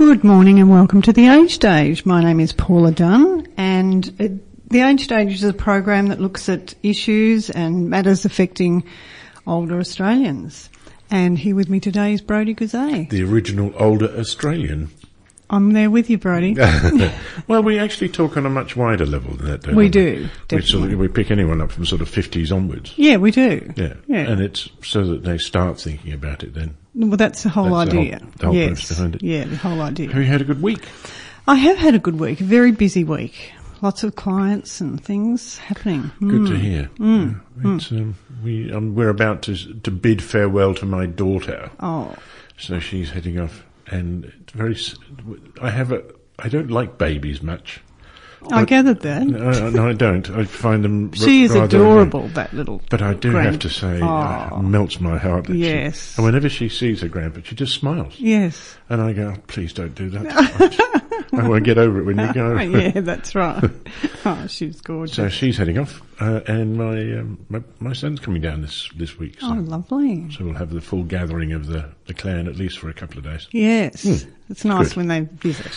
Good morning and welcome to the Age Stage. My name is Paula Dunn and it, the Age Stage is a program that looks at issues and matters affecting older Australians. And here with me today is Brodie Goozee. The original older Australian. I'm there with you, Brody. well, we actually talk on a much wider level than that. don't We do, We, sort of, definitely. we pick anyone up from sort of 50s onwards. yeah, we do. Yeah. Yeah. And it's so that they start thinking about it then. Well, that's the whole That's the whole- idea. the whole yes. behind it. Yeah, the whole idea. Have you had a good week? I have had a good week, a very busy week. Lots of clients and things happening. Good Mm. to hear. Yeah. It's, um, we, um, we're about to, to bid farewell to my daughter. Oh, So she's heading off and very, I have a, I don't like babies much. I gathered that. No, no, I don't. I find them. She is adorable, that little. But I do grand- have to say, uh, Oh. it melts my heart. That she- Yes. and whenever she sees her grandpa, she just smiles. Yes. And I go, oh, please don't do that. I won't get over it when you go. yeah, that's right. Oh, she's gorgeous. So she's heading off, uh, and my, um, my my son's coming down this this week. So, oh, lovely. so we'll have the full gathering of the, the clan at least for a couple of days. Yes, it's nice Good. when they visit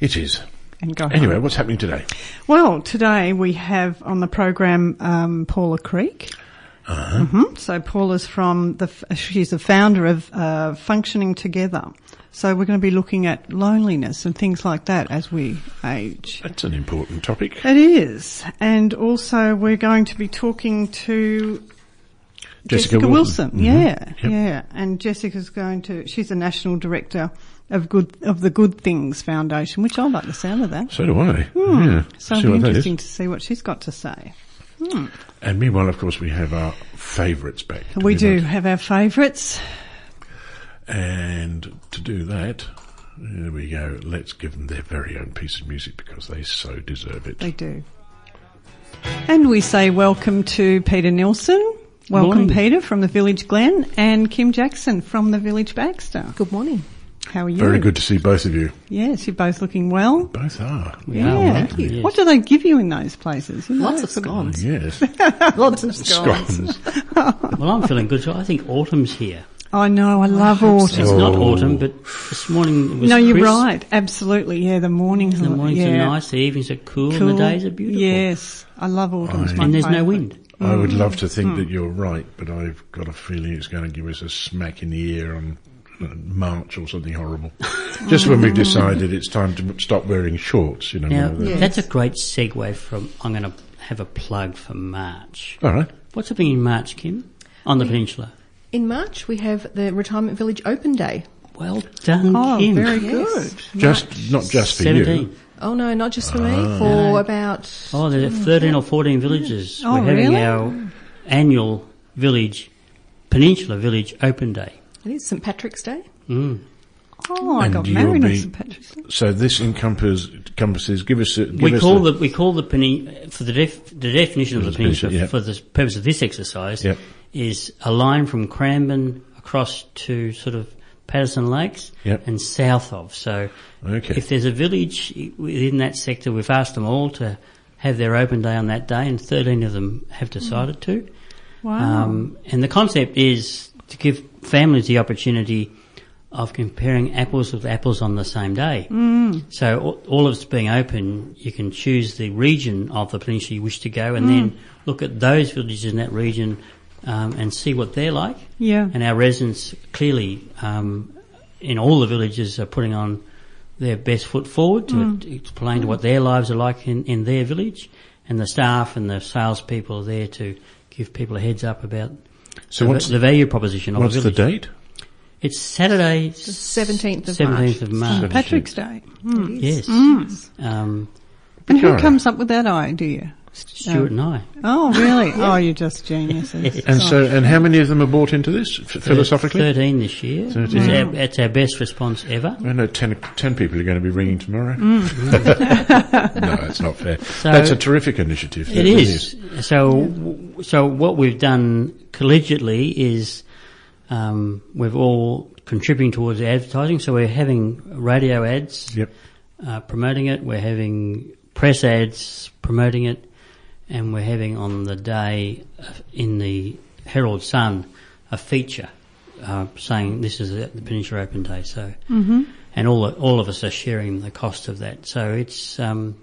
It is. And go. Anyway, home. what's happening today? well, today we have on the program um, Paula Creek. Uh-huh. hmm So Paula's from the. She's the founder of uh, Functioning Together. So we're going to be looking at loneliness and things like that as we age. That's an important topic. It is, and also we're going to be talking to Jessica Jessica, Wilson. Wilson. Mhm. Yeah, Yep. yeah, and Jessica's going to. She's the national director of good of the Good Things Foundation, which I like the sound of that. So do I. Hmm. Yeah. So it'll be what that is. interesting to see what she's got to say. Hmm. And meanwhile, of course, we have our favourites back. We not? do have our favourites. And to do that, there we go. Let's give them their very own piece of music because they so deserve it. They do. And we say welcome to Peter Nilsson. Welcome, Morning. Peter, from the Village Glen, and Kim Jackson from the Village Baxter. Good morning. How are you? Very good to see both of you. Yes, you're both looking well. Both are. Yeah. thank you. What do they give you in those places? You know, Lots of sort scones. Yes. Lots of scones. Scones. Well, I'm feeling good. So I think autumn's here. I know, I love autumn. It's not Oh. autumn, but this morning it was No, you're crisp. right. Absolutely. Yeah, the mornings, The are- mornings yeah, are nice, the evenings are cool, Cool. and the days are beautiful. Yes, I love autumn. I- And there's no wind. I would love to think mm. that you're right, but I've got a feeling it's going to give us a smack in the ear on March or something horrible. Just when we've decided it's time to stop wearing shorts, you know. Now, one of the- Yes. that's a great segue from, I'm going to have a plug for March. All right. What's happening in March, Kim? On the peninsula? In March, we have the Retirement Village Open Day. Well done, Oh, Kim. very Yes. good. Just, not just for 17. you. Oh no, not just for me, Ah. for No. about Oh, there are 13 or 14 villages. Oh, We're having really? our annual village, Peninsula Village Open Day. It is St Patrick's Day. Mm. Oh, I And got you'll on St. Patrick's Day. So this encompasses, encompasses give us a, give We us call a- the we call the penin- for the def, the definition of the The peninsula, peninsula yeah. for the purpose of this exercise Yep. is a line from Cranbourne across to sort of Patterson Lakes Yep. and south of. So Okay. if there's a village within that sector, we've asked them all to have their open day on that day, and 13 of them have decided to. Wow. Um, and the concept is to give families the opportunity of comparing apples with apples on the same day. Mm. So all, all of it's being open, you can choose the region of the peninsula you wish to go and then look at those villages in that region um, and see what they're like. yeah. And our residents clearly um, in all the villages are putting on their best foot forward to, to explain to what their lives are like in, in their village. And the staff and the salespeople are there to give people a heads up about So the, what's, the value proposition of what's the village. date? It's Saturday, 17th of seventeenth March. of March. St. Patrick's Day. Mm. Yes. Mm. Um, And who comes up with that idea? Stuart and I. Oh, really? Oh, you're just geniuses. And so, and how many of them are bought into this f- philosophically? Thirteen this year. 13. It's our, it's our best response ever. I know 10, 10 people are going to be ringing tomorrow. Mm. no, that's not fair. that's a terrific initiative. That It really is. So, so what we've done collegiately is um, we've all contributing towards advertising. So we're having radio ads Yep. uh, promoting it. We're having press ads promoting it, and we're having on the day uh, in the Herald Sun a feature uh, saying this is the Peninsula Open Day. So, Mm-hmm. and all all of us are sharing the cost of that. So it's um,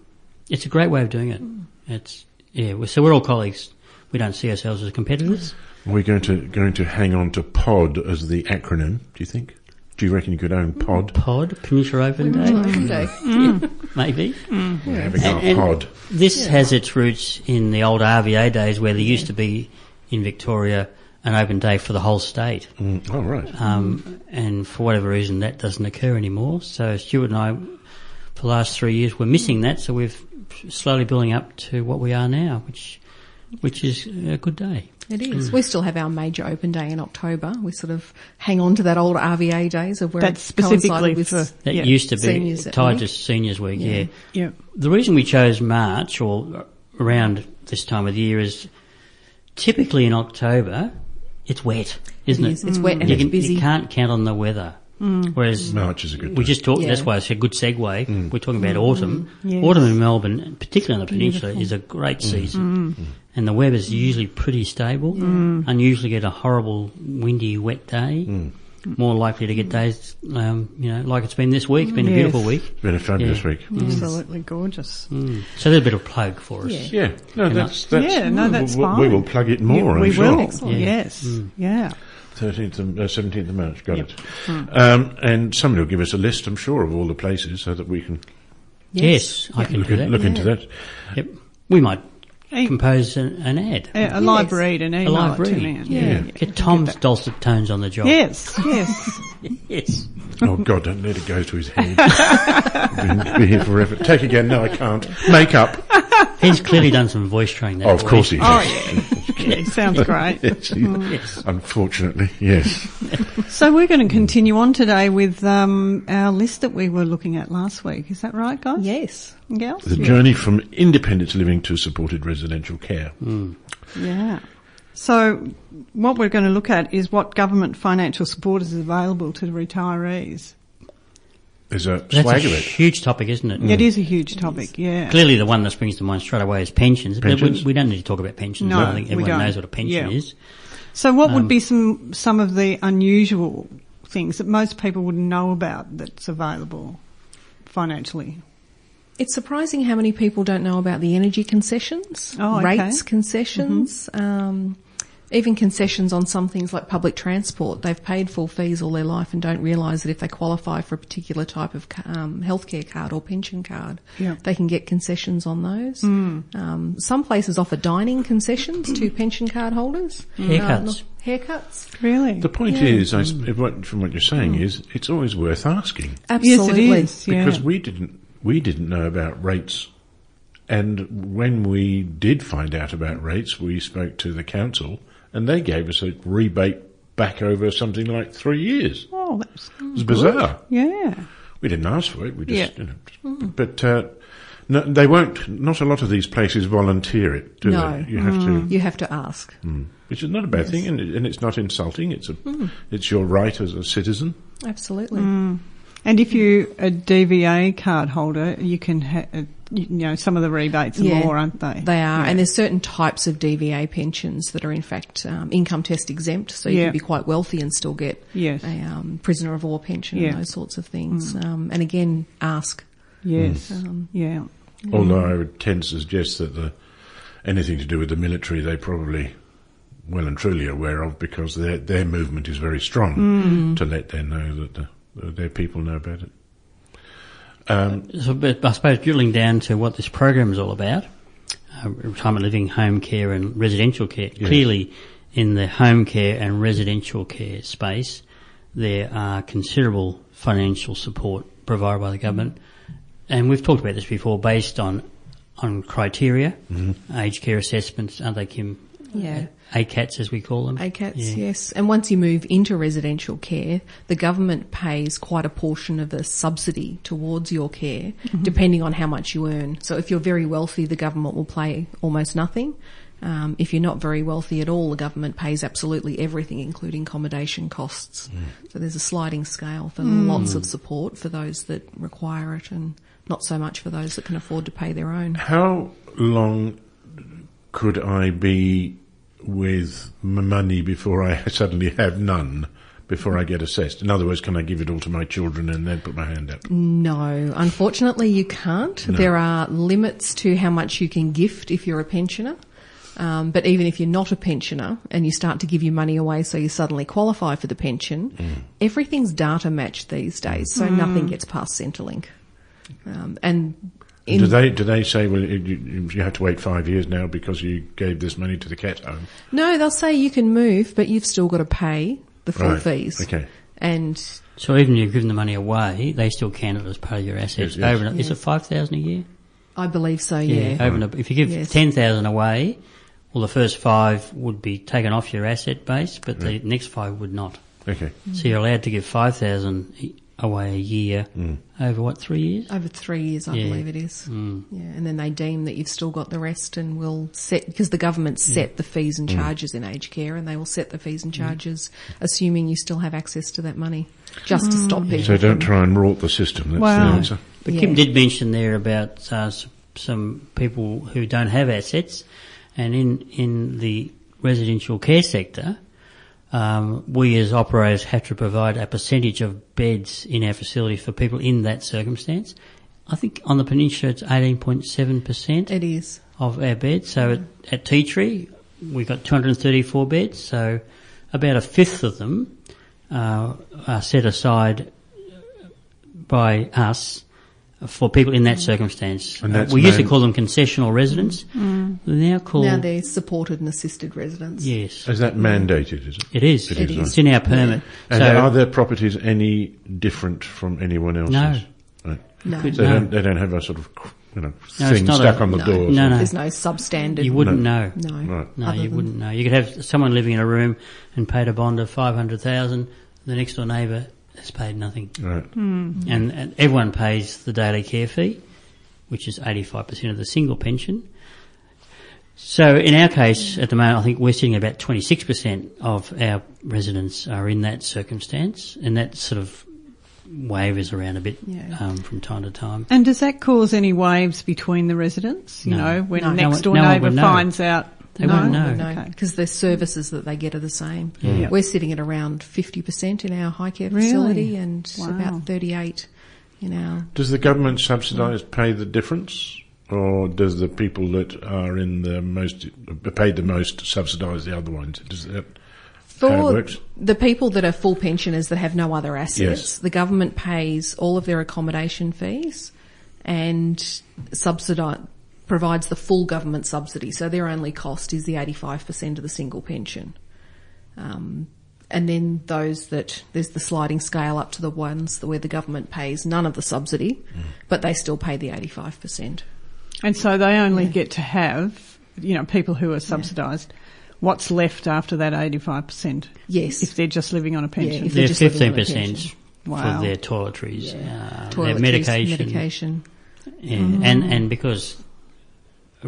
it's a great way of doing it. It's yeah. we- So we're all colleagues. We don't see ourselves as competitors. Are we going to going to hang on to POD as the acronym? Do you think? Do you reckon you could own mm. POD? Pod Peninsula Open mm. Day, mm. Open day. maybe. We're having And- and POD. This has its roots in the old RVA days where there used to be in Victoria an open day for the whole state. Mm, oh right. Um, and for whatever reason, that doesn't occur anymore. So Stuart and I, for the last three years, we're missing that. So we're slowly building up to what we are now, which which is a good day. It is. Mm. We still have our major open day in October. We sort of hang on to that old RVA days of where That's it coincided specifically with for That Yeah. used to be tied to Seniors Week. Yeah. yeah. Yeah. The reason we chose March or around this time of the year is typically in October, it's wet, isn't It it? is. It's wet and you, it's can- busy. you can't count on the weather. Mm. Whereas March is a good. we just talked, Yeah. that's why it's a good segue. Mm. We're talking about autumn. Yes. Autumn in Melbourne, particularly on the peninsula, is a great Mm. season. And the weather's usually pretty stable. Unusually get a horrible, windy, wet day. Mm. More likely to get days, um, you know, like it's been this week. It's been a beautiful week. It's been a fabulous Yeah. week. Absolutely gorgeous. Mm. So there's a bit of plug for us. Yeah. Yeah, no, And that's that's. Yeah, no, that's we, fine. We will plug it more. Yeah, we I'm sure. will. Excellent. Yeah. Yes. Yeah. Thirteenth, uh, seventeenth of March. Got Yep. it. Um, and somebody will give us a list, I'm sure, of all the places so that we can Yes, I can look, do at, that. look into that. Yep. We might Hey, compose an, an ad. a, a live Yes. read and A email live it to read. me. and- Yeah. Get Tom's dulcet tones on the job. Yes, yes. Yes. Oh God, don't let it go to his head. Been- be here forever. Take again. No, I can't. Make up. He's clearly done some voice training. That Oh, of boy. course he Oh, has. yeah. Sounds great. Yes, he- Yes. Unfortunately, yes. So we're going to continue on today with um, our list that we were looking at last week. Is that right, guys? Yes. And Gals? The journey from independent living to supported residential care. Yeah. So what we're going to look at is what government financial support is available to retirees. There's a That's swag a of it. huge topic, isn't it? It is a huge topic, yeah. Clearly, the one that springs to mind straight away is pensions. But Pensions. we, we don't need to talk about pensions. No, I think we everyone don't. knows what a pension Yeah. is. So what Um, would be some some of the unusual things that most people wouldn't know about that's available financially? It's surprising how many people don't know about the energy concessions, Oh, okay. rates concessions, um, even concessions on some things like public transport. They've paid full fees all their life and don't realise that if they qualify for a particular type of um, healthcare card or pension card, Yeah. they can get concessions on those. Um, some places offer dining concessions to pension card holders. Haircuts. Uh, haircuts. Really? The point Yeah. is, I, s- if what, from what you're saying, is it's always worth asking Absolutely. Yes, it is. Yeah. because we didn't we didn't know about rates, and when we did find out about rates, we spoke to the council, and they gave us a rebate back over something like three years. oh, that's It was bizarre. yeah. We didn't ask for it. We just, Yeah. you know, just- but uh, no, they won't. Not a lot of these places volunteer it, do No. they? You have to, mm. You have to ask. Mm. which is not a bad thing, and, and it's not insulting. It's a, mm. it's your right as a citizen. Absolutely. And if you're a DVA card holder, you can ha- uh, you know some of the rebates are Yeah, more, aren't they? They are, Yeah. and there's certain types of DVA pensions that are in fact um, income test exempt, so you Yeah. can be quite wealthy and still get Yes. a um, prisoner of war pension Yeah. and those sorts of things. Um, and again, ask. yes, Um, yeah. Although I would tend to suggest that the anything to do with the military, they probably well and truly aware of because their their movement is very strong to let them know that the, that their people know about it. Um, So, but I suppose drilling down to what this program is all about, uh, retirement living, home care and residential care. Clearly, in the home care and residential care space, there are considerable financial support provided by the government. And we've talked about this before based on, on criteria, age care assessments, aren't they, Kim? Yeah. ACATs as we call them. ACATs, Yeah. yes. And once you move into residential care, the government pays quite a portion of the subsidy towards your care, mm-hmm. depending on how much you earn. So if you're very wealthy, the government will pay almost nothing. Um, if you're not very wealthy at all, the government pays absolutely everything, including accommodation costs. Mm. So there's a sliding scale for mm. lots of support for those that require it, and not so much for those that can afford to pay their own. how long could I be with money before I suddenly have none? before I get assessed? In other words, can I give it all to my children and then put my hand up? No, unfortunately you can't. There are limits to how much you can gift if you're a pensioner. Um, but even if you're not a pensioner and you start to give your money away so you suddenly qualify for the pension, Mm. everything's data matched these days, so nothing gets past Centrelink. Um, and in, do they do they say well you, you you have to wait five years now because you gave this money to the cat home? no, they'll say you can move, but you've still got to pay the full Right. fees. Okay. And So even if you've given the money away, they still count it as part of your assets. Yes, yes. Over and, Is it five thousand a year? I believe so, yeah. Over and ab- if you give Yes. ten thousand away, well, the first five would be taken off your asset base, but the next five would not. Okay. So you're allowed to give five thousand away a year over what three years? Over three years, I Yeah. believe it is. Mm. Yeah, and then they deem that you've still got the rest and will set, because the government set the fees and charges in aged care and they will set the fees and charges assuming you still have access to that money just to stop people. So don't try and rort the system. That's Wow. the answer. But Yeah. Kim did mention there about uh, some people who don't have assets, and in in the residential care sector, um, we as operators have to provide a percentage of beds in our facility for people in that circumstance. I think on the peninsula it's eighteen point seven percent It is. of our beds. So at, at Tea Tree, we've got 234 beds, so about a fifth of them uh, are set aside by us for people in that circumstance. And that's we used to call them concessional residents. Mm. They're now called Now they're supported and assisted residents. yes. Is that mandated? Is it? It is. It is, It's in our permit. And so are their properties any different from anyone else's? No. Right. No. Could- So they No. don't, they don't have a sort of you know No, it's thing stuck a- on the no. door. No, no. There's no substandard. you wouldn't know. No. Right. No, Other you wouldn't know. You could have someone living in a room and paid a bond of 500,000. The next door neighbour has paid nothing. Right. and, and everyone pays the daily care fee, which is 85% of the single pension. So in our case, at the moment, I think we're sitting at about 26% of our residents are in that circumstance, and that sort of wavers around a bit Yeah. um, from time to time. And does that cause any waves between the residents? You No. know, when No. a No next door no neighbour finds out. They wouldn't know. No, Okay. because the services that they get are the same. Yeah. We're sitting at around 50% in our high care Really? facility and Wow. about 38 in our Does the government subsidise pay the difference, or does the people that are in the most paid the most subsidise the other ones? Does that For the people that are full pensioners that have no other assets, Yes. the government pays all of their accommodation fees and subsidise provides the full government subsidy. So their only cost is the 85% of the single pension. Um, and then those that there's the sliding scale up to the ones where the government pays none of the subsidy, but they still pay the 85%. And so they only Yeah. get to have, you know, people who are subsidised, what's left after that 85%? Yes. If they're just living on a pension. if They're They're just living on a 15% pension. Wow. for their toiletries, uh, Toiletries, their medication, medication. Yeah, Mm-hmm. and and because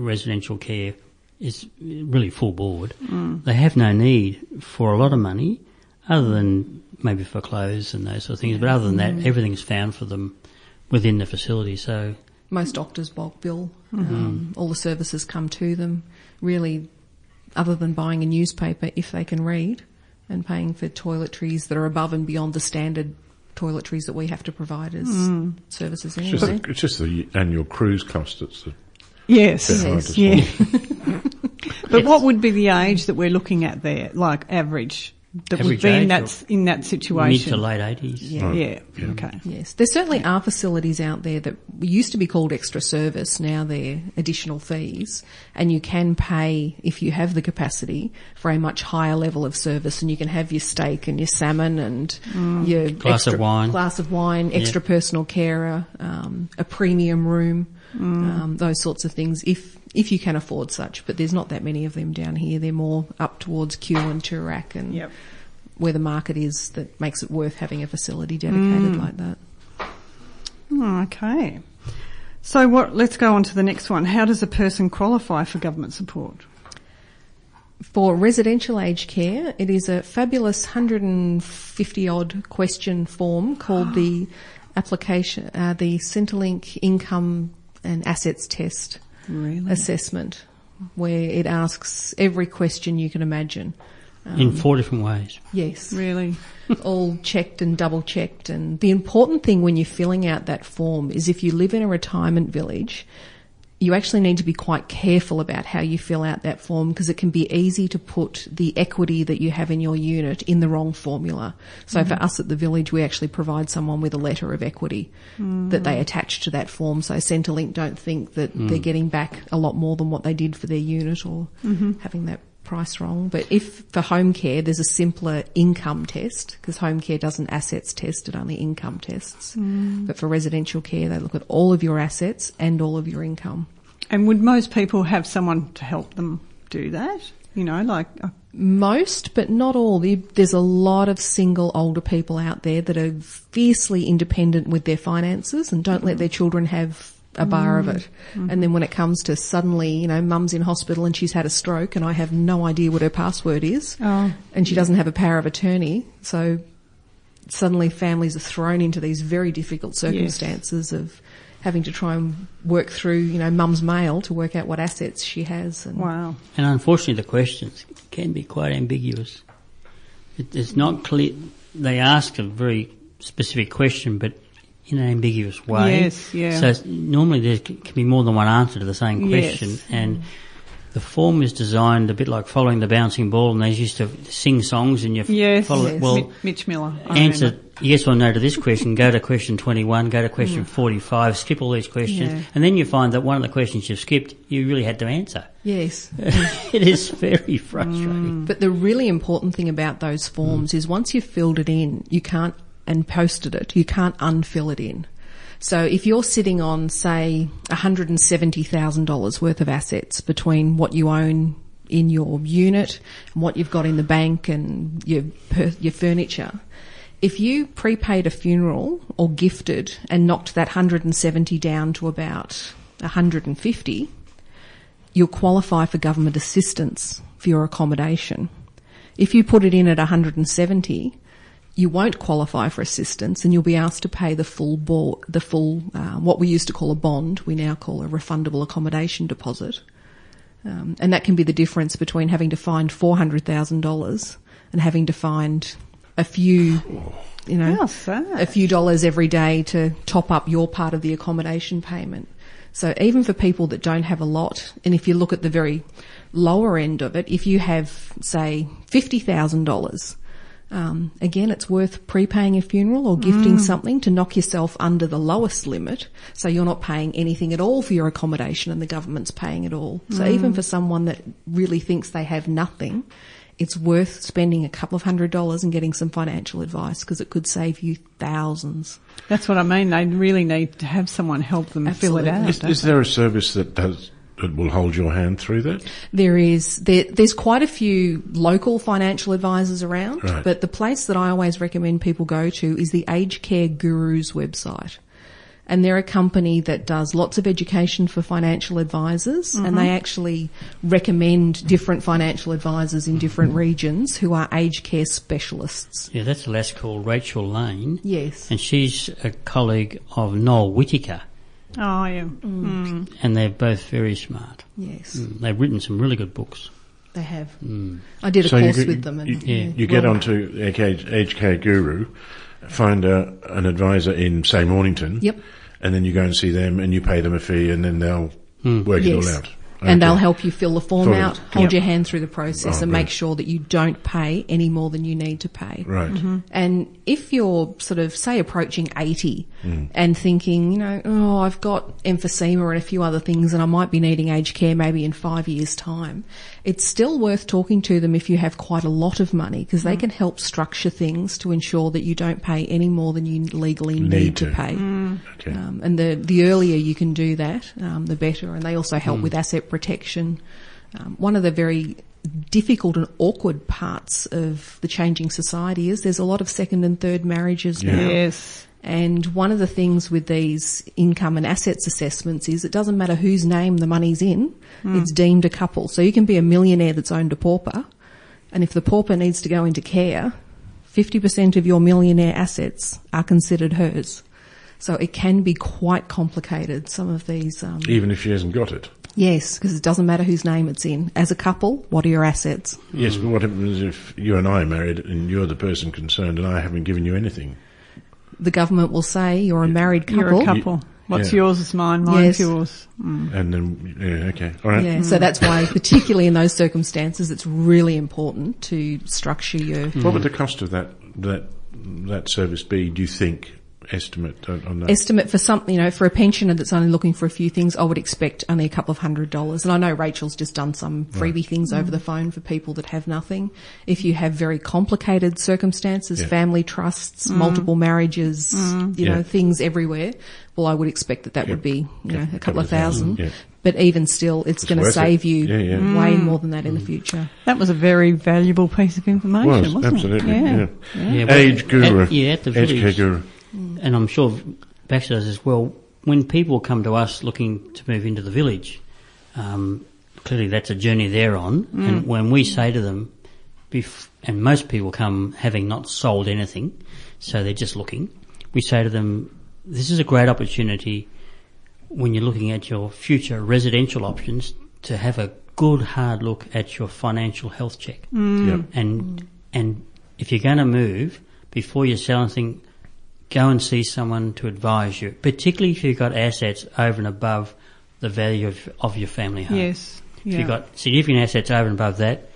residential care is really full board, Mm. they have no need for a lot of money, other than maybe for clothes and those sort of things. But other than Mm. that, everything's found for them within the facility. So most doctors bulk bill. Mm-hmm. Um, all the services come to them. Really, other than buying a newspaper if they can read, and paying for toiletries that are above and beyond the standard toiletries that we have to provide as Mm. services It's just, anyway. the, it's just the annual cruise cost. That's the Yes. Yes. Yeah. swallow. But what would be the age that we're looking at there, like average, that would Average be in that, or- in that mid situation? to late eighties. Yeah. Yeah. Yeah. Okay. Yes, there certainly are facilities out there that used to be called extra service. Now they're additional fees, and you can pay if you have the capacity for a much higher level of service, and you can have your steak and your salmon and your Glass of extra, wine. glass of wine, extra personal carer, um, a premium room, um, those sorts of things. If if you can afford such, but there's not that many of them down here. They're more up towards Kew and Toorak and Yep. where the market is that makes it worth having a facility dedicated like that. Oh, okay. So what, let's go on to the next one. How does a person qualify for government support? For residential aged care, it is a fabulous 150 odd question form called the application, uh, the Centrelink Income and Assets Test Really? assessment, where it asks every question you can imagine. in um, four different ways. Yes. Really? all checked and double checked. And the important thing when you're filling out that form is if you live in a retirement village, you actually need to be quite careful about how you fill out that form because it can be easy to put the equity that you have in your unit in the wrong formula. So for us at the village, we actually provide someone with a letter of equity that they attach to that form. So Centrelink don't think that hmm. they're getting back a lot more than what they did for their unit or mm-hmm. having that price wrong. But if for home care, there's a simpler income test because home care doesn't assets test, it only income tests. Mm. But for residential care, they look at all of your assets and all of your income. And would most people have someone to help them do that? You know, like, uh, Most, but not all. There's a lot of single older people out there that are fiercely independent with their finances and don't let their children have a bar of it. And then when it comes to suddenly, you know, mum's in hospital and she's had a stroke and I have no idea what her password is Oh. and she doesn't have a power of attorney. So suddenly families are thrown into these very difficult circumstances of having to try and work through, you know, mum's mail to work out what assets she has. And wow. And unfortunately, the questions can be quite ambiguous. It, it's not clear. They ask a very specific question, but in an ambiguous way. Yes, yeah. So normally there can be more than one answer to the same Yes. question, and the form is designed a bit like following the bouncing ball, and they used to sing songs, and you f- Yes. follow. Yes. Well, Mi- Mitch Miller. I answer remember. Yes or no to this question, go to question 21, go to question hmm. 45, skip all these questions, Yeah. and then you find that one of the questions you've skipped, you really had to answer. yes. it is very hmm. frustrating. But the really important thing about those forms hmm. is once you've filled it in, you can't, and posted it, you can't unfill it in. So if you're sitting on, say, $170,000 worth of assets between what you own in your unit and what you've got in the bank and your, your furniture, if you prepaid a funeral or gifted and knocked that 170 down to about 150, you'll qualify for government assistance for your accommodation. If you put it in at 170, you won't qualify for assistance and you'll be asked to pay the full bo- the full, uh, what we used to call a bond, we now call a refundable accommodation deposit. Um, and that can be the difference between having to find $400,000 and having to find a few, you know, a few dollars every day to top up your part of the accommodation payment. So even for people that don't have a lot, and if you look at the very lower end of it, if you have, say, $50,000, um, again, it's worth prepaying a funeral or gifting something to knock yourself under the lowest limit so you're not paying anything at all for your accommodation and the government's paying it all. So even for someone that really thinks they have nothing, it's worth spending a couple of hundred dollars and getting some financial advice because it could save you thousands. That's what I mean. They really need to have someone help them fill it out. Is, is there a service that does that will hold your hand through that? There is there, there's quite a few local financial advisors around, Right. but the place that I always recommend people go to is the Aged Care Gurus website. And they're a company that does lots of education for financial advisors and they actually recommend different financial advisors in different regions who are aged care specialists. Yeah, that's a lass called Rachel Lane, Yes. and she's a colleague of Noel Whittaker. Oh, yeah. Mm. and they're both very smart. Yes. Mm, They've written some really good books. They have. I did a So course get- with them and You, Yeah. you get well- onto Aged Care Guru, find a, an advisor in, say, Mornington. Yep. And then you go and see them and you pay them a fee and then they'll hmm. work it all out. And they'll help you fill the form Fill out, hold Yep. your hand through the process Oh, and great. make sure that you don't pay any more than you need to pay. Right. Mm-hmm. And if you're sort of, say, approaching 80 Mm. and thinking, you know, oh, I've got emphysema and a few other things and I might be needing aged care maybe in five years' time, it's still worth talking to them if you have quite a lot of money because Mm. they can help structure things to ensure that you don't pay any more than you legally need, Need to, to. pay. Okay. Um, and the, the earlier you can do that, um, the better. And they also help with asset protection. Um, one of the very difficult and awkward parts of the changing society is there's a lot of second and third marriages Yeah. now. Yes. And one of the things with these income and assets assessments is it doesn't matter whose name the money's in, it's deemed a couple. So you can be a millionaire that's owned a pauper, and if the pauper needs to go into care, 50% of your millionaire assets are considered hers. So it can be quite complicated, some of these, um, Even if she hasn't got it. Yes, because it doesn't matter whose name it's in. As a couple, what are your assets? Yes, but what happens if you and I are married and you're the person concerned and I haven't given you anything? The government will say you're a married couple. You're a couple. What's Yeah. yours is mine, mine's Yes. yours. Mm. And then, yeah, okay. All right. Yeah, so that's why, particularly in those circumstances, it's really important to structure your. What would the cost of that, that, that service be, do you think, estimate on, on that? Estimate for something, you know, for a pensioner that's only looking for a few things, I would expect only a couple of hundred dollars. And I know Rachel's just done some freebie things over the phone for people that have nothing. If you have very complicated circumstances, Yeah. family trusts, multiple marriages, mm. you know, things everywhere, well, I would expect that that would be, you know, a couple of thousand. Mm. yeah. But even still, it's, going to worth it. save you Yeah, yeah. way mm. more than that in the future. That was a very valuable piece of information, was, wasn't absolutely, it? yeah. Yeah, well, Age guru. At, yeah, at the Age care village. guru. and I'm sure Baxter does as well. When people come to us looking to move into the village, um, clearly that's a journey they're on. And when we say to them, bef- and most people come having not sold anything, so they're just looking. We say to them, "This is a great opportunity when you're looking at your future residential options to have a good hard look at your financial health check." Yeah. and and if you're going to move before you sell anything, go and see someone to advise you, particularly if you've got assets over and above the value of, of your family home. Yes. If you've got significant assets over and above that,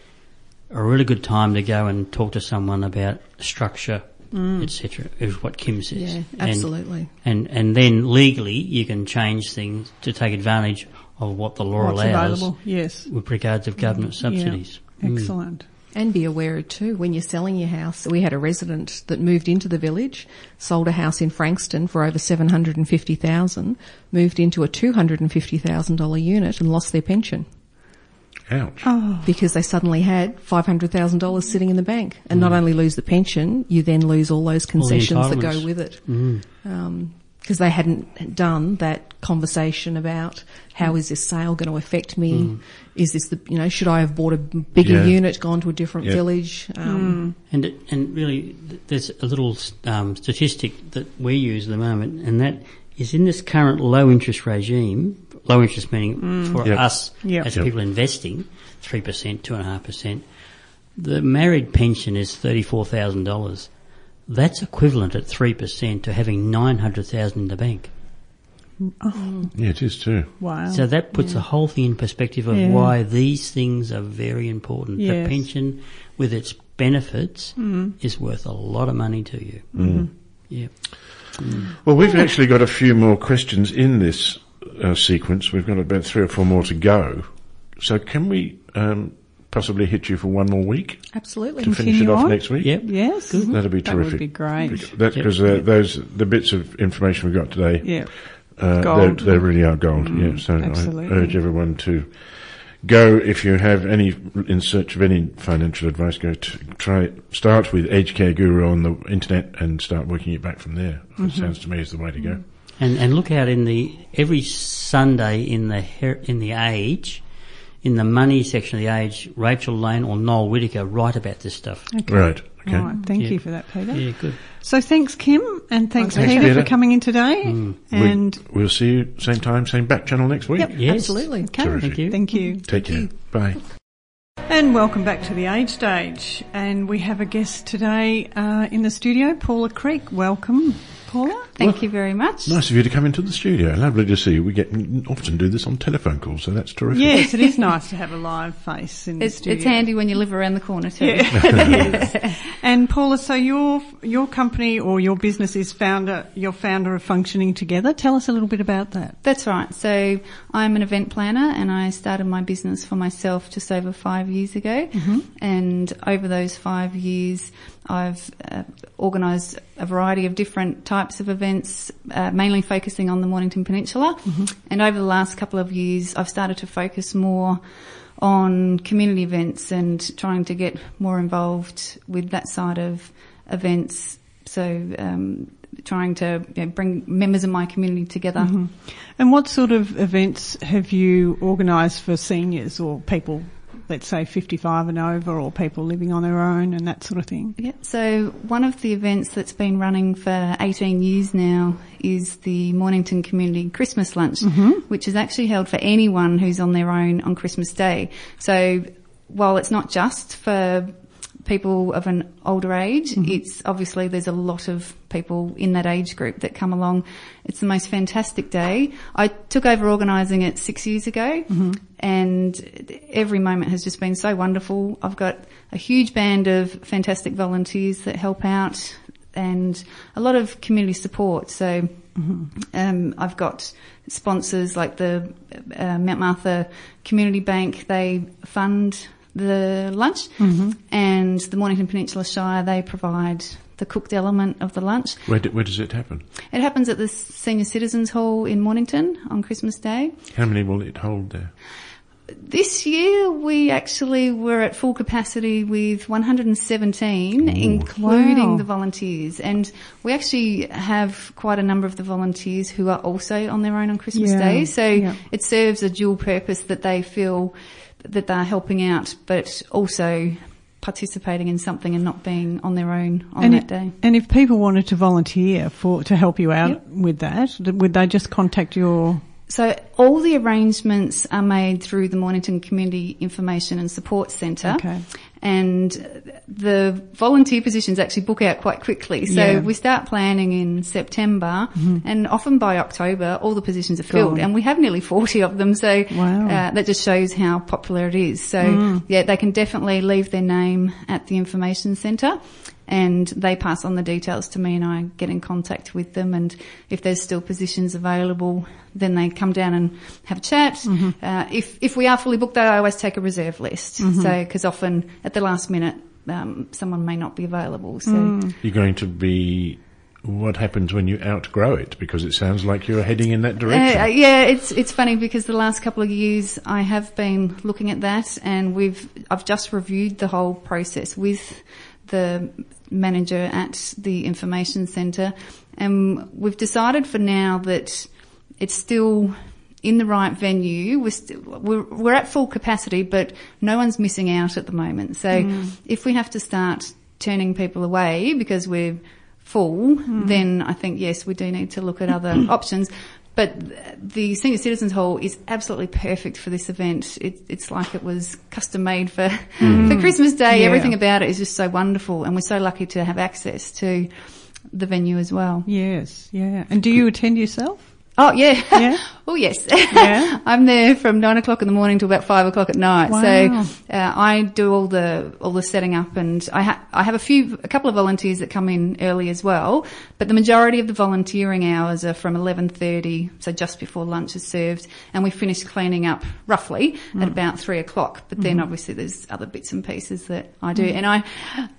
a really good time to go and talk to someone about structure, mm. etc. Is what Kim says. Yeah, absolutely. And, and then legally you can change things to take advantage of what the law What's allows available? Yes. with regards of government mm. subsidies. Yeah. Excellent. And be aware of too, when you're selling your house, we had a resident that moved into the village, sold a house in Frankston for over 750,000, moved into a $250,000 unit and lost their pension Ouch. Oh, because they suddenly had $500,000 sitting in the bank. And not only lose the pension, you then lose all those concessions that go with it. Um, because they hadn't done that conversation about how is this sale going to affect me? Is this the you know should I have bought a bigger Yeah. unit, gone to a different Yeah. village? Um, And it- and really, there's a little um, statistic that we use at the moment, and that is in this current low interest regime. Low interest meaning for Yep. us Yep. as Yep. people investing, three percent, two and a half percent. The married pension is thirty four thousand dollars. That's equivalent at three percent to having nine hundred thousand in the bank. Yeah, it is too. wow. So that puts the whole thing in perspective of Yeah. why these things are very important. Yes. The pension, with its benefits, is worth a lot of money to you. Mm-hmm. Yeah. Well, we've actually got a few more questions in this uh, sequence. We've got about three or four more to go. So can we um, possibly hit you for one more week absolutely. to finish it off on? next week? Yep. yes. That'd be terrific. That would be great. That's Yep. because uh, those the bits of information we've got today. Yeah. Uh, They, they really are gold. yeah. So absolutely. I urge everyone to go if you have any in search of any financial advice. Go to try start with Aged Care Guru on the internet and start working it back from there. It sounds to me is the way to go. And and look out in the every Sunday in the in the Age, in the money section of the Age, Rachel Lane or Noel Whittaker write about this stuff. Okay. Right. Okay. All right. Thank Yeah. you for that, Peter. Yeah, good. So thanks, Kim, and thanks, Thanks, Peter, Peter. for coming in today. And we, will see you same time, same back channel next week. Yep. Yes. Absolutely. okay, Terrific. Thank you. Thank you. Take care. Bye. And welcome back to the Age Stage. And we have a guest today uh, in the studio, Paula Creek. Welcome, Paula. Thank you very much. Nice of you to come into the studio. Lovely to see you. We get often do this on telephone calls, so that's terrific. Yes, it is nice to have a live face in the It's, studio. it's handy when you live around the corner too. Yeah. and Paula, so your your company or your business is founder, your founder of Functioning Together. Tell us a little bit about that. That's right. So I'm an event planner and I started my business for myself just over five years ago. Mm-hmm. And over those five years, I've uh, organised a variety of different types of events, uh, mainly focusing on the Mornington Peninsula. And over the last couple of years, I've started to focus more on community events and trying to get more involved with that side of events. So, um, trying to you know, bring members of my community together. And what sort of events have you organised for seniors or people let's say 55 and over or people living on their own and that sort of thing? Yeah, so one of the events that's been running for 18 years now is the Mornington Community Christmas Lunch, mm-hmm. which is actually held for anyone who's on their own on Christmas Day. So while it's not just for people of an older age, it's obviously there's a lot of people in that age group that come along. It's the most fantastic day. I took over organising it six years ago and every moment has just been so wonderful. I've got a huge band of fantastic volunteers that help out and a lot of community support. So um, I've got sponsors like the uh, Mount Martha Community Bank. They fund the lunch, mm-hmm. and the Mornington Peninsula Shire. They provide the cooked element of the lunch. Where, do, where does it happen? It happens at the Senior Citizens Hall in Mornington on Christmas Day. How many will it hold there? This year we actually were at full capacity with 117, including Wow. the volunteers. And we actually have quite a number of the volunteers who are also on their own on Christmas Yeah, Day. So yeah. it serves a dual purpose that they feel that they're helping out, but also participating in something and not being on their own on and, that if, day. and if people wanted to volunteer for to help you out Yep. with that, would they just contact your? So all the arrangements are made through the Mornington Community Information and Support Centre. Okay. And the volunteer positions actually book out quite quickly. So Yeah. we start planning in September and often by October all the positions are filled and we have nearly 40 of them. So Wow. uh, that just shows how popular it is. So yeah, they can definitely leave their name at the information centre and they pass on the details to me and I get in contact with them and if there's still positions available then they come down and have a chat. Uh, if, if we are fully booked though I always take a reserve list. So, cause often at the last minute um, someone may not be available. So You're going to be. What happens when you outgrow it? Because it sounds like you're heading in that direction. Uh, yeah, it's it's funny because the last couple of years I have been looking at that, and we've I've just reviewed the whole process with the manager at the information centre, and we've decided for now that it's still in the right venue. We're, st- we're, we're at full capacity, but no one's missing out at the moment. So mm. if we have to start turning people away because we're full, mm. then I think yes, we do need to look at other options. But the Senior Citizens Hall is absolutely perfect for this event. It, it's like it was custom made for, hmm. for Christmas Day. Yeah. Everything about it is just so wonderful and we're so lucky to have access to the venue as well. Yes, yeah. And do you attend yourself? Oh yeah. Yeah? oh yes. Yeah? I'm there from nine o'clock in the morning to about five o'clock at night. Wow. So uh, I do all the all the setting up, and I ha- I have a few a couple of volunteers that come in early as well. But the majority of the volunteering hours are from eleven thirty, so just before lunch is served, and we finish cleaning up roughly Mm. at about three o'clock. But Mm-hmm. then obviously there's other bits and pieces that I do, and I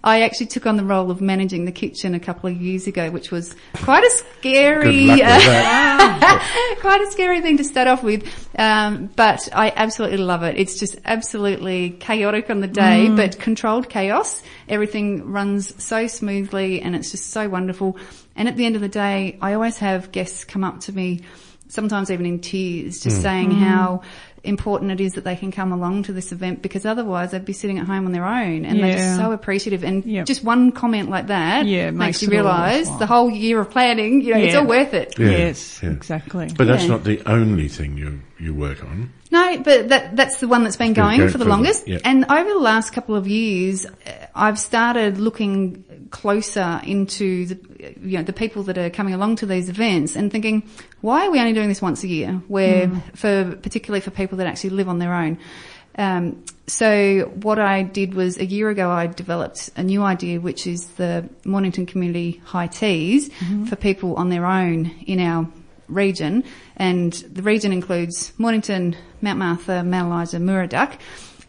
I actually took on the role of managing the kitchen a couple of years ago, which was quite a scary. Good luck with that. quite a scary thing to start off with, um, but I absolutely love it. It's just absolutely chaotic on the day, mm. but controlled chaos. Everything runs so smoothly, and it's just so wonderful. And at the end of the day, I always have guests come up to me, sometimes even in tears, just mm. saying mm-hmm. how important it is that they can come along to this event because otherwise they'd be sitting at home on their own and they're just so appreciative and Yep. just one comment like that Yeah, makes, makes you realise the whole year of planning, you know, it's all worth it. Yeah, yes, yeah. exactly. But that's Yeah. not the only thing you you work on. No, but that that's the one that's been been going going for the for the- longest. yeah. And over the last couple of years, uh, I've started looking closer into the you know the people that are coming along to these events and thinking, why are we only doing this once a year? Where for particularly for people that actually live on their own. Um, so what I did was a year ago I developed a new idea, which is the Mornington Community High Teas for people on their own in our region. And the region includes Mornington, Mount Martha, Mount Eliza, Moorooduc.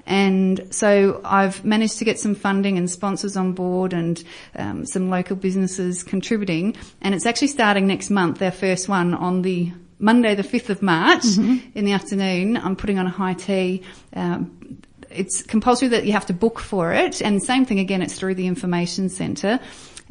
And so I've managed to get some funding and sponsors on board and um, some local businesses contributing. And it's actually starting next month, our first one on the Monday, the 5th of March in the afternoon. I'm putting on a high tea. Um, it's compulsory that you have to book for it. And same thing again, it's through the information centre.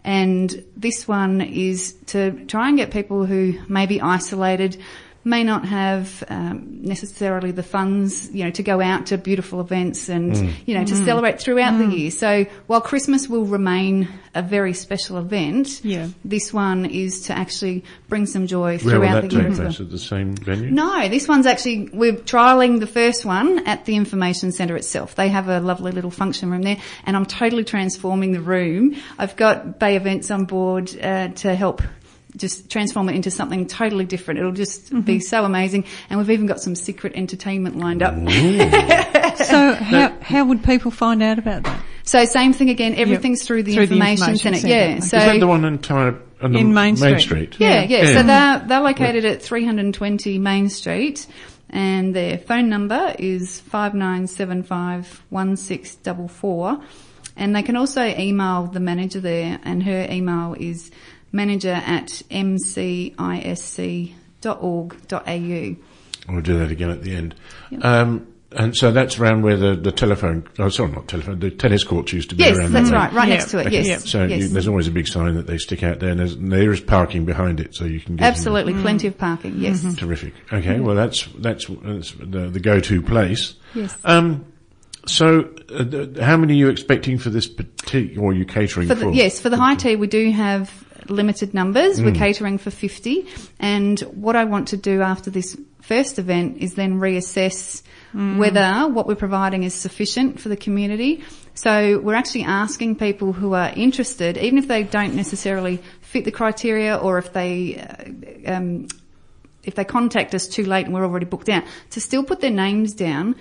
And this one is to try and get people who may be isolated, may not have um, necessarily the funds, you know, to go out to beautiful events and you know to celebrate throughout the year. So while Christmas will remain a very special event, Yeah. this one is to actually bring some joy Where will throughout that the year take as well. place? At the same venue? No, this one's actually, we're trialling the first one at the information centre itself. They have a lovely little function room there and I'm totally transforming the room. I've got Bay Events on board uh, to help just transform it into something totally different. It'll just mm-hmm. be so amazing. And we've even got some secret entertainment lined up. So how, how would people find out about that? So same thing again, everything's through the Through the information, information centre. centre. Yeah. Okay. So Is that the one in, Tyre, on the In Main Street? Yeah, yeah. Yeah. So they're, they're located at 320 Main Street and their phone number is 59751644 and they can also email the manager there and her email is manager at mcisc.org.au. We'll do that again at the end. Um, and so that's around where the, the telephone, oh sorry, not telephone, the tennis courts used to be Yes, around that's that way. right, right Yeah. next to it, Okay. yes. So yes. you, there's always a big sign that they stick out there and there's, there is parking behind it so you can get in there. Absolutely, plenty of parking, yes. Terrific. Okay, well that's, that's, that's the, the go-to place. Yes. Um, so, uh, th- how many are you expecting for this particular, or are you catering For for? yes, for the high tea, we do have limited numbers. Mm. We're catering for 50. And what I want to do after this first event is then reassess whether what we're providing is sufficient for the community. So we're actually asking people who are interested, even if they don't necessarily fit the criteria or if they, uh, um, if they contact us too late and we're already booked out, to still put their names down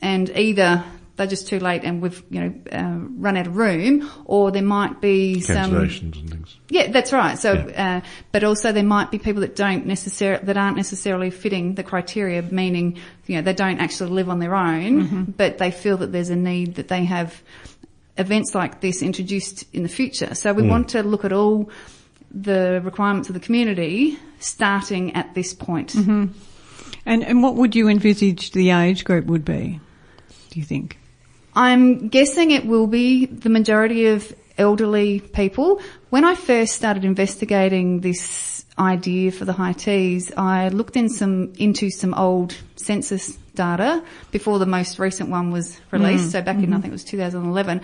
and either they're just too late and we've, you know, uh, run out of room or there might be some... Cancellations and things. Yeah, that's right. So, Yeah. uh, but also there might be people that don't necessarily, that aren't necessarily fitting the criteria, meaning, you know, they don't actually live on their own, but they feel that there's a need that they have events like this introduced in the future. So we want to look at all the requirements of the community starting at this point. And, and what would you envisage the age group would be, do you think? I'm guessing it will be the majority of elderly people. When I first started investigating this idea for the high teas, I looked in some into some old census data before the most recent one was released. Mm. So back in I mm-hmm. think it was 2011,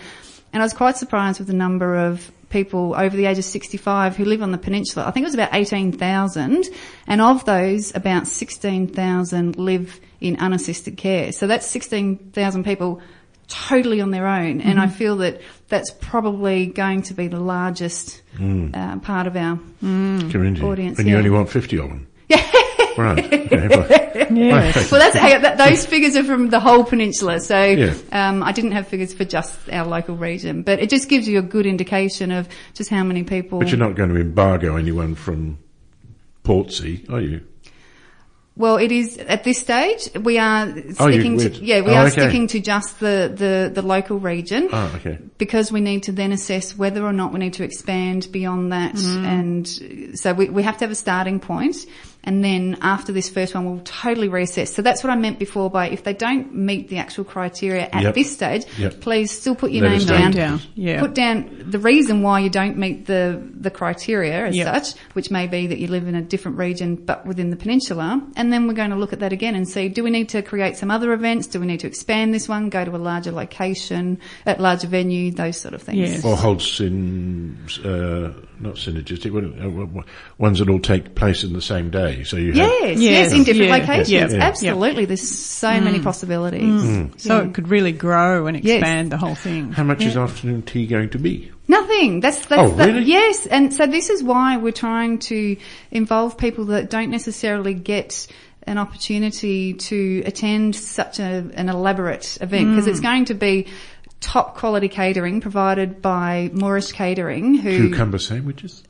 and I was quite surprised with the number of people over the age of 65 who live on the peninsula. I think it was about 18,000, and of those, about 16,000 live in unassisted care. So that's 16,000 people totally on their own. And I feel that that's probably going to be the largest uh, part of our. Community. Audience, and you only want 50 of them. right. Okay, well, Yes. Well, that's hang that, those figures are from the whole peninsula. So Yeah. um, I didn't have figures for just our local region, but it just gives you a good indication of just how many people. but you're not going to embargo anyone from Portsea, are you? Well, it is at this stage we are Oh, sticking to yeah we Oh, are okay. sticking to just the, the, the local region. Ah, okay. because we need to then assess whether or not we need to expand beyond that. Mm. And so we, we have to have a starting point. And then after this first one, we'll totally reassess. So that's what I meant before by if they don't meet the actual criteria at Yep. this stage, Yep. please still put your Let name us down. Down, yeah. Put down the reason why you don't meet the, the criteria as Yep. such, which may be that you live in a different region but within the peninsula. And then we're going to look at that again and see, do we need to create some other events? Do we need to expand this one, go to a larger location, at larger venue, those sort of things? Yes. Or hold syn, uh, not synergistic, what- uh, what- what- ones that all take place in the same day. So you have, Yes, yes, Yes, in different yeah, locations. yeah, yeah. Absolutely. There's so mm. many mm. possibilities. Mm. So Yeah. it could really grow and Yes. expand the whole thing. how much is afternoon tea going to be? Nothing. That's, that's, Oh, that- really? yes. And so this is why we're trying to involve people that don't necessarily get an opportunity to attend such a, an elaborate event because it's going to be top quality catering provided by Moorish Catering who Cucumber sandwiches?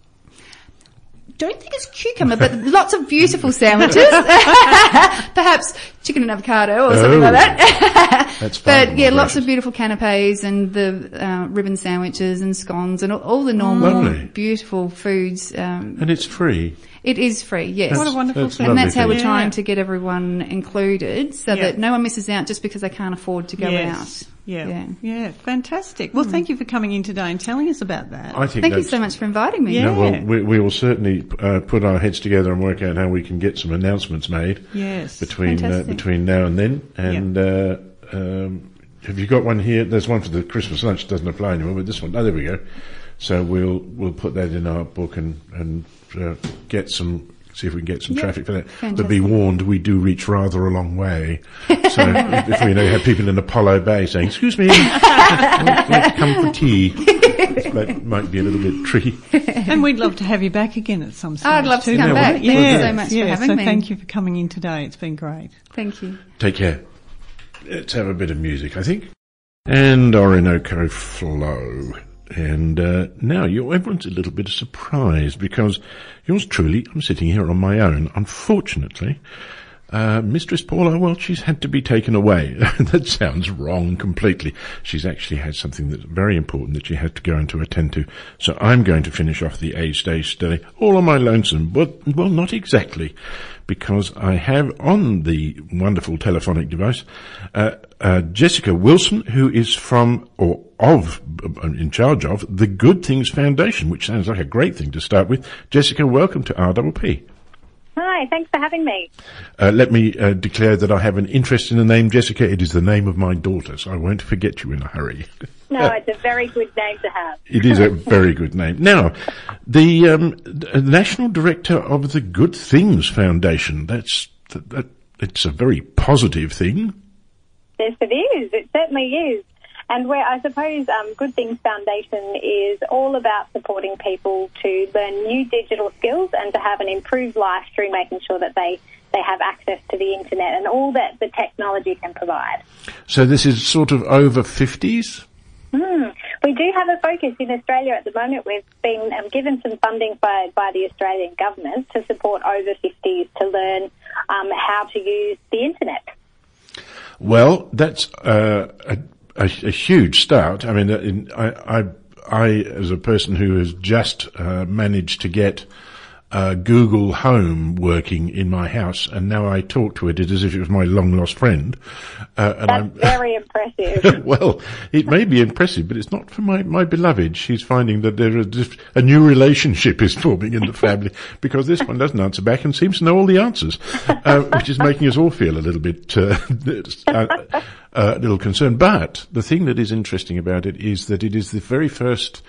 don't think it's cucumber, but lots of beautiful sandwiches. Perhaps chicken and avocado or something Oh. like that. That's fine. but yeah, lots Gracious. of beautiful canapes and the uh, ribbon sandwiches and scones and all, all the normal Lovely. beautiful foods. Um, And it's free. It is free, yes. What a wonderful that's thing. and that's how thing. we're Yeah. trying to get everyone included so Yeah. that no one misses out just because they can't afford to go Yes. out. Yeah. Yeah. Yeah. Fantastic. Well, thank you for coming in today and telling us about that. I think Thank you so much for inviting me. Yeah. No, well, we, we will certainly uh, put our heads together and work out how we can get some announcements made yes. between uh, between now and then. And uh, um, have you got one here? There's one for the Christmas lunch. Doesn't apply anymore, but this one. Oh, there we go. So we'll we'll put that in our book and and uh, get some. See if we can get some traffic for that. But be warned, we do reach rather a long way. So if we you know, have people in Apollo Bay saying, "Excuse me, let's, let's come for tea," that might be a little bit tricky. and we'd love to have you back again at some stage. I'd love to too. come Yeah, back. well, Thank you so much for having so me. thank you for coming in today. It's been great. Thank you. Take care. Let's have a bit of music, I think. And Orinoco Flow. And uh, now you everyone's a little bit surprised because yours truly, I'm sitting here on my own. Unfortunately, uh, Mistress Paula, well, she's had to be taken away. that sounds wrong completely. She's actually had something that's very important that she had to go and to attend to. So I'm going to finish off the age stage today all on my lonesome. But, well, not exactly, because I have on the wonderful telephonic device, uh, uh, Jessica Wilson, who is from, or of, uh, in charge of, the Good Things Foundation, which sounds like a great thing to start with. Jessica, welcome to RPP. Hi, thanks for having me. Uh, let me uh, declare that I have an interest in the name Jessica. It is the name of my daughter, so I won't forget you in a hurry. No, it's a very good name to have. It is a very good name. Now, the um, National Director of the Good Things Foundation. That's that, that, it's a very positive thing. Yes, it is. It certainly is. And where I suppose um, Good Things Foundation is all about supporting people to learn new digital skills and to have an improved life through making sure that they, they have access to the internet and all that the technology can provide. So this is sort of over fifties. Hmm. We do have a focus in Australia at the moment. We've been um, given some funding by, by the Australian government to support over 50s to learn um, how to use the internet. Well, that's uh, a, a, a huge start. I mean, in, I, I, I, as a person who has just uh, managed to get uh, Google Home working in my house, and now I talk to it as if it was my long lost friend. Uh, and That's I'm very impressive. well, it may be impressive, but it's not for my, my beloved. She's finding that there is a new relationship is forming in the family because this one doesn't answer back and seems to know all the answers, uh, which is making us all feel a little bit, uh, uh, a little concerned. But the thing that is interesting about it is that it is the very first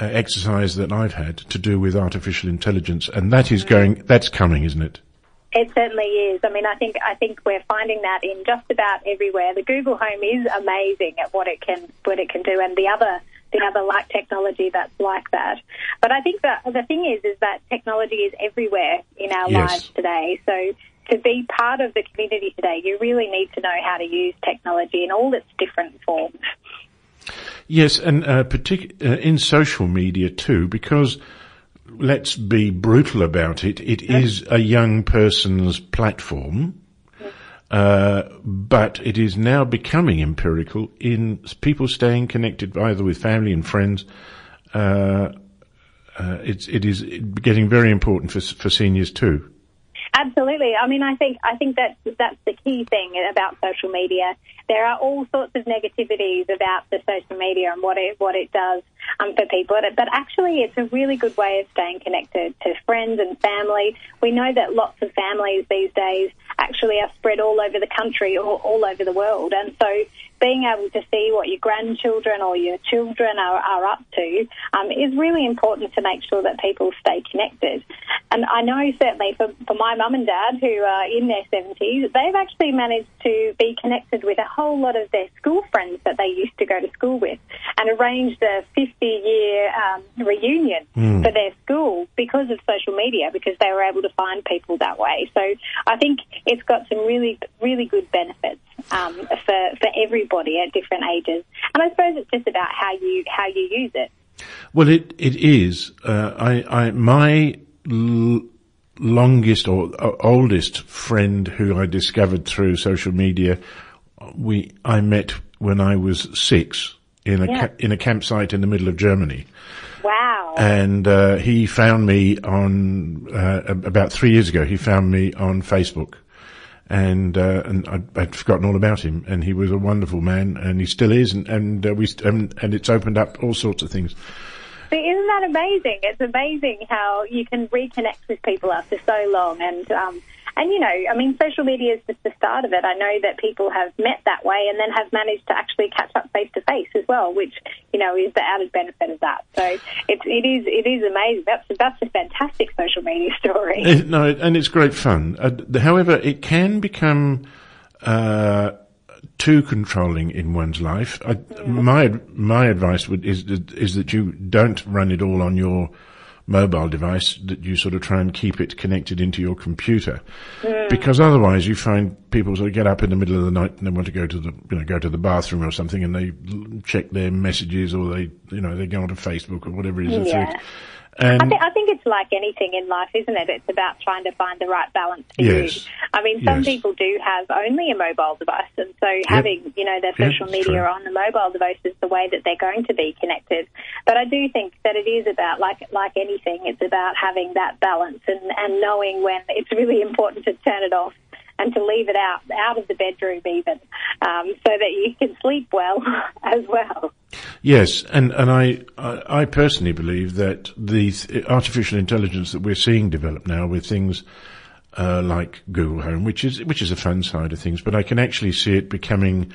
uh, exercise that I've had to do with artificial intelligence, and that is going, that's coming, isn't it? It certainly is. I mean, I think I think we're finding that in just about everywhere. The Google Home is amazing at what it can what it can do, and the other the other like technology that's like that. But I think that the thing is, is that technology is everywhere in our Yes. lives today. So to be part of the community today, you really need to know how to use technology in all its different forms. Yes, and uh, partic- uh, in social media too, because let's be brutal about it, it is a young person's platform, uh, but it is now becoming empirical in people staying connected either with family and friends. Uh, uh, it's it is getting very important for for seniors too. Absolutely. I mean, I think I think that's that's the key thing about social media. There are all sorts of negativities about the social media and what it what it does um, for people, but, but actually, it's a really good way of staying connected to friends and family. We know that lots of families these days actually are spread all over the country or all over the world, and so being able to see what your grandchildren or your children are, are up to um, is really important to make sure that people stay connected. And I know certainly for, for my mum and dad who are in their 70s, they've actually managed to be connected with a whole lot of their school friends that they used to go to school with and arranged a 50 year um, reunion for their school because of social media because they were able to find people that way. So I think it's got some really, really good benefits um, for, for everybody at different ages. And I suppose it's just about how you, how you use it. Well, it it is. Uh, I I my l- longest or uh, oldest friend who I discovered through social media, we I met when I was six in a Yeah. ca- in a campsite in the middle of Germany, Wow. and uh, he found me on uh, about three years ago. He found me on Facebook. And uh, and I, I'd forgotten all about him. And he was a wonderful man, and he still is. And and uh, we st- and, and it's opened up all sorts of things. But isn't that amazing? It's amazing how you can reconnect with people after so long, and um, and you know, I mean, social media is just the start of it. I know that people have met that way and then have managed to actually catch up face to face as well, which you know is the added benefit of that. So it, it is it is amazing. That's that's a fantastic social media story. It- no, and it's great fun. Uh, however, it can become uh, too controlling in one's life. I, My my advice would, is is that you don't run it all on your mobile device. That you sort of try and keep it connected into your computer, hmm. because otherwise you find people sort of get up in the middle of the night and they want to go to the you know go to the bathroom or something, and they check their messages or they you know they go onto Facebook or whatever it is. Yeah. And I, th- I think it's like anything in life, isn't it? It's about trying to find the right balance for Yes. you. I mean, some Yes. people do have only a mobile device, and so having you know their social it's media true. on the mobile device is the way that they're going to be connected. But I do think that it is about like like anything, it's about having that balance and and knowing when it's really important to turn it off. And to leave it out out of the bedroom, even, um, so that you can sleep well as well. Yes, and and I I personally believe that the th- artificial intelligence that we're seeing develop now with things uh, like Google Home, which is which is a fun side of things, but I can actually see it becoming.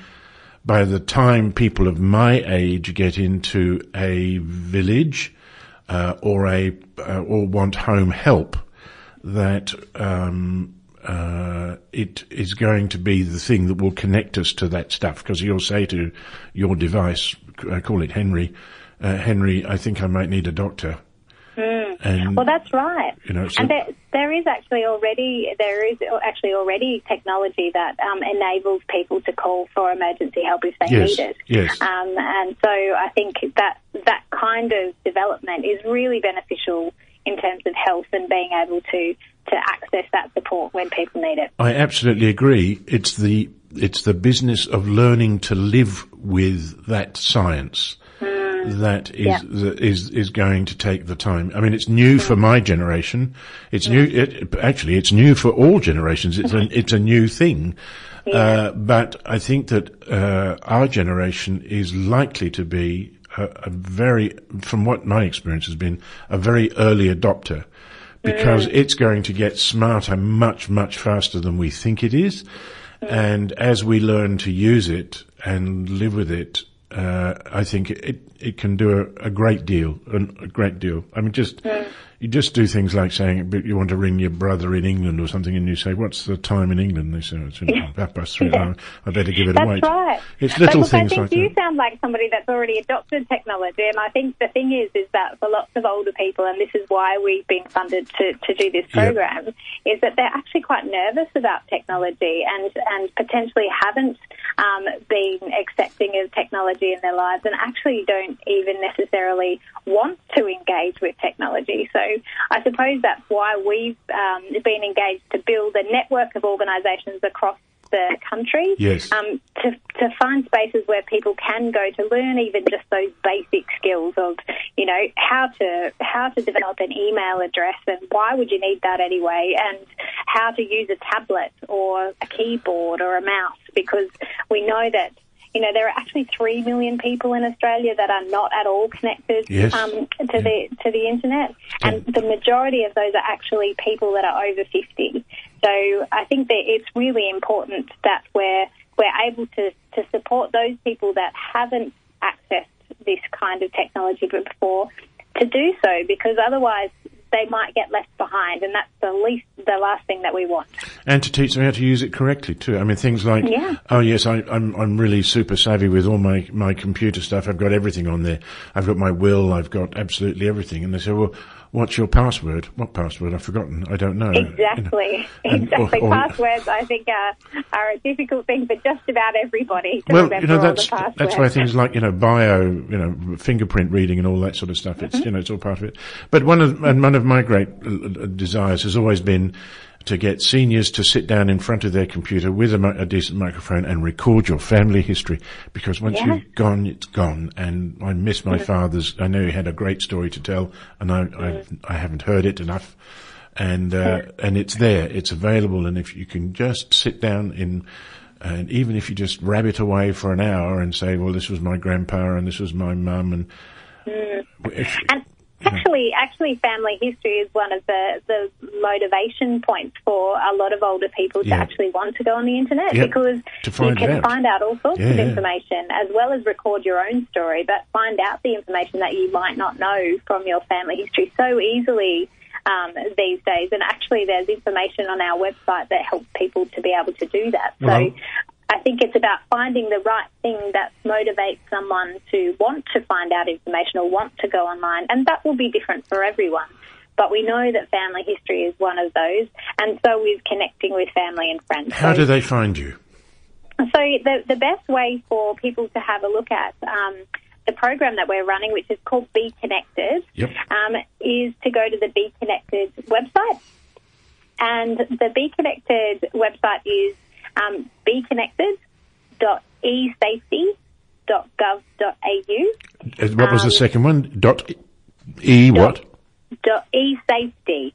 By the time people of my age get into a village uh, or a uh, or want home help, that um, uh, it is going to be the thing that will connect us to that stuff because you'll say to your device, I call it Henry, uh, Henry, I think I might need a doctor. And Well, that's right. You know, so- and there, there is actually already there is actually already technology that um, enables people to call for emergency help if they Yes, need it. yes. Um, and so I think that that kind of development is really beneficial in terms of health and being able to to access that support when people need it. I absolutely agree. It's the it's the business of learning to live with that science that is Yeah. is is going to take the time. I mean, it's new for my generation. It's new. It, actually, it's new for all generations. It's a it's a new thing. Uh, but I think that uh, our generation is likely to be a, a very, from what my experience has been, a very early adopter because it's going to get smarter much, much faster than we think it is. And as we learn to use it and live with it, uh, I think it, it can do a, a great deal, a great deal. I mean, just, you just do things like saying, but you want to ring your brother in England or something and you say, what's the time in England? They say, it's half past three. Yeah. I better give it That's a wait. right. It's But little look, things I think like you that. sound like somebody that's already adopted technology, and I think the thing is, is that for lots of older people, and this is why we've been funded to, to do this program, is that they're actually quite nervous about technology and and potentially haven't um, been accepting of technology in their lives, and actually don't even necessarily want to engage with technology. So I suppose that's why we've um, been engaged to build a network of organisations across the country Yes. um, to, to find spaces where people can go to learn even just those basic skills of, you know, how to how to develop an email address and why would you need that anyway, and how to use a tablet or a keyboard or a mouse because we know that. You know, there are actually three million people in Australia that are not at all connected Yes. um, to the to the internet, and the majority of those are actually people that are over fifty. So I think that it's really important that we're we're able to, to support those people that haven't accessed this kind of technology before to do so because otherwise they might get left behind and that's the least the last thing that we want. and to teach them how to use it correctly too. I mean, things like, Yeah. oh yes, I, I'm I'm really super savvy with all my my computer stuff. I've got everything on there. I've got my will. I've got absolutely everything. And they say, well, what's your password? What password? I've forgotten. I don't know. You know. Exactly. Exactly. or- or- passwords I think are, are a difficult thing for just about everybody to well, you know that's that's why things like you know bio, you know fingerprint reading and all that sort of stuff. It's Mm-hmm. you know it's all part of it. But one of and one of my great uh, desires has always been to get seniors to sit down in front of their computer with a, a decent microphone and record your family history because once Yeah. you've gone, it's gone. And I miss my father's. I know he had a great story to tell, and I I, I haven't heard it enough. and uh, and it's there, it's available, and if you can just sit down in. And even if you just rabbit away for an hour and say, "Well, this was my grandpa and this was my mum," and if- And actually, actually, family history is one of the, the motivation points for a lot of older people to Yeah. actually want to go on the internet Yep. because you can out. find out all sorts Yeah, of yeah. information as well as record your own story, but find out the information that you might not know from your family history so easily. Um, these days, and actually, there's information on our website that helps people to be able to do that. So, Well- I think it's about finding the right thing that motivates someone to want to find out information or want to go online, and that will be different for everyone. But we know that family history is one of those, and so is connecting with family and friends. how so, do they find you? so the, the best way for people to have a look at um, the program that we're running, which is called Be Connected, Yep. um, is to go to the Be Connected website. And the Be Connected website is um, beconnected.esafety.gov.au. Uh, What was the Um, second one? Dot e what? Dot eSafety.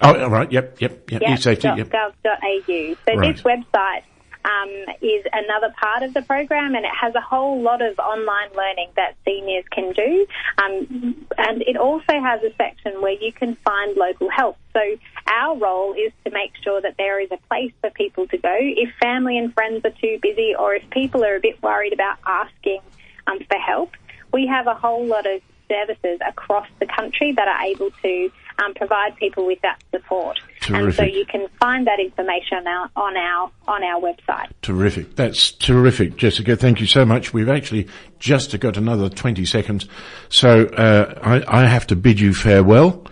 Oh, all right. Yep, yep, yep. Yep, E-safety. dot Yep. gov.au. So Right. this website um, is another part of the program, and it has a whole lot of online learning that seniors can do. Um, and it also has a section where you can find local help. So our role is to make sure that there is a place for people to go if family and friends are too busy, or if people are a bit worried about asking um, for help. We have a whole lot of services across the country that are able to um, provide people with that support. And so you can find that information on our on our on our website. Terrific. That's terrific, Jessica. Thank you so much. We've actually just got another 20 seconds. So uh, I, I have to bid you farewell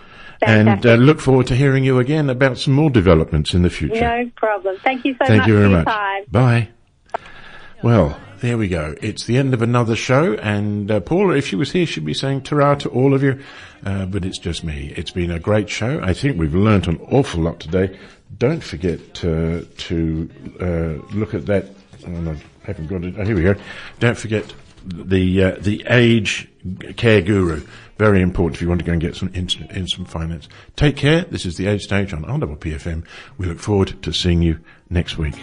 and uh, look forward to hearing you again about some more developments in the future. No problem. Thank you so Thank much Thank you very much. time. Bye. Well, there we go. It's the end of another show, and uh, Paula, if she was here, she'd be saying ta to all of you, uh, but it's just me. It's been a great show. I think we've learnt an awful lot today. Don't forget to, to uh, look at that. Oh, I haven't got it. Oh, here we go. Don't forget the uh, the Aged Care Guru. Very important if you want to go and get some in, some finance. Take care. This is the Age Stage on RPP FM. We look forward to seeing you next week.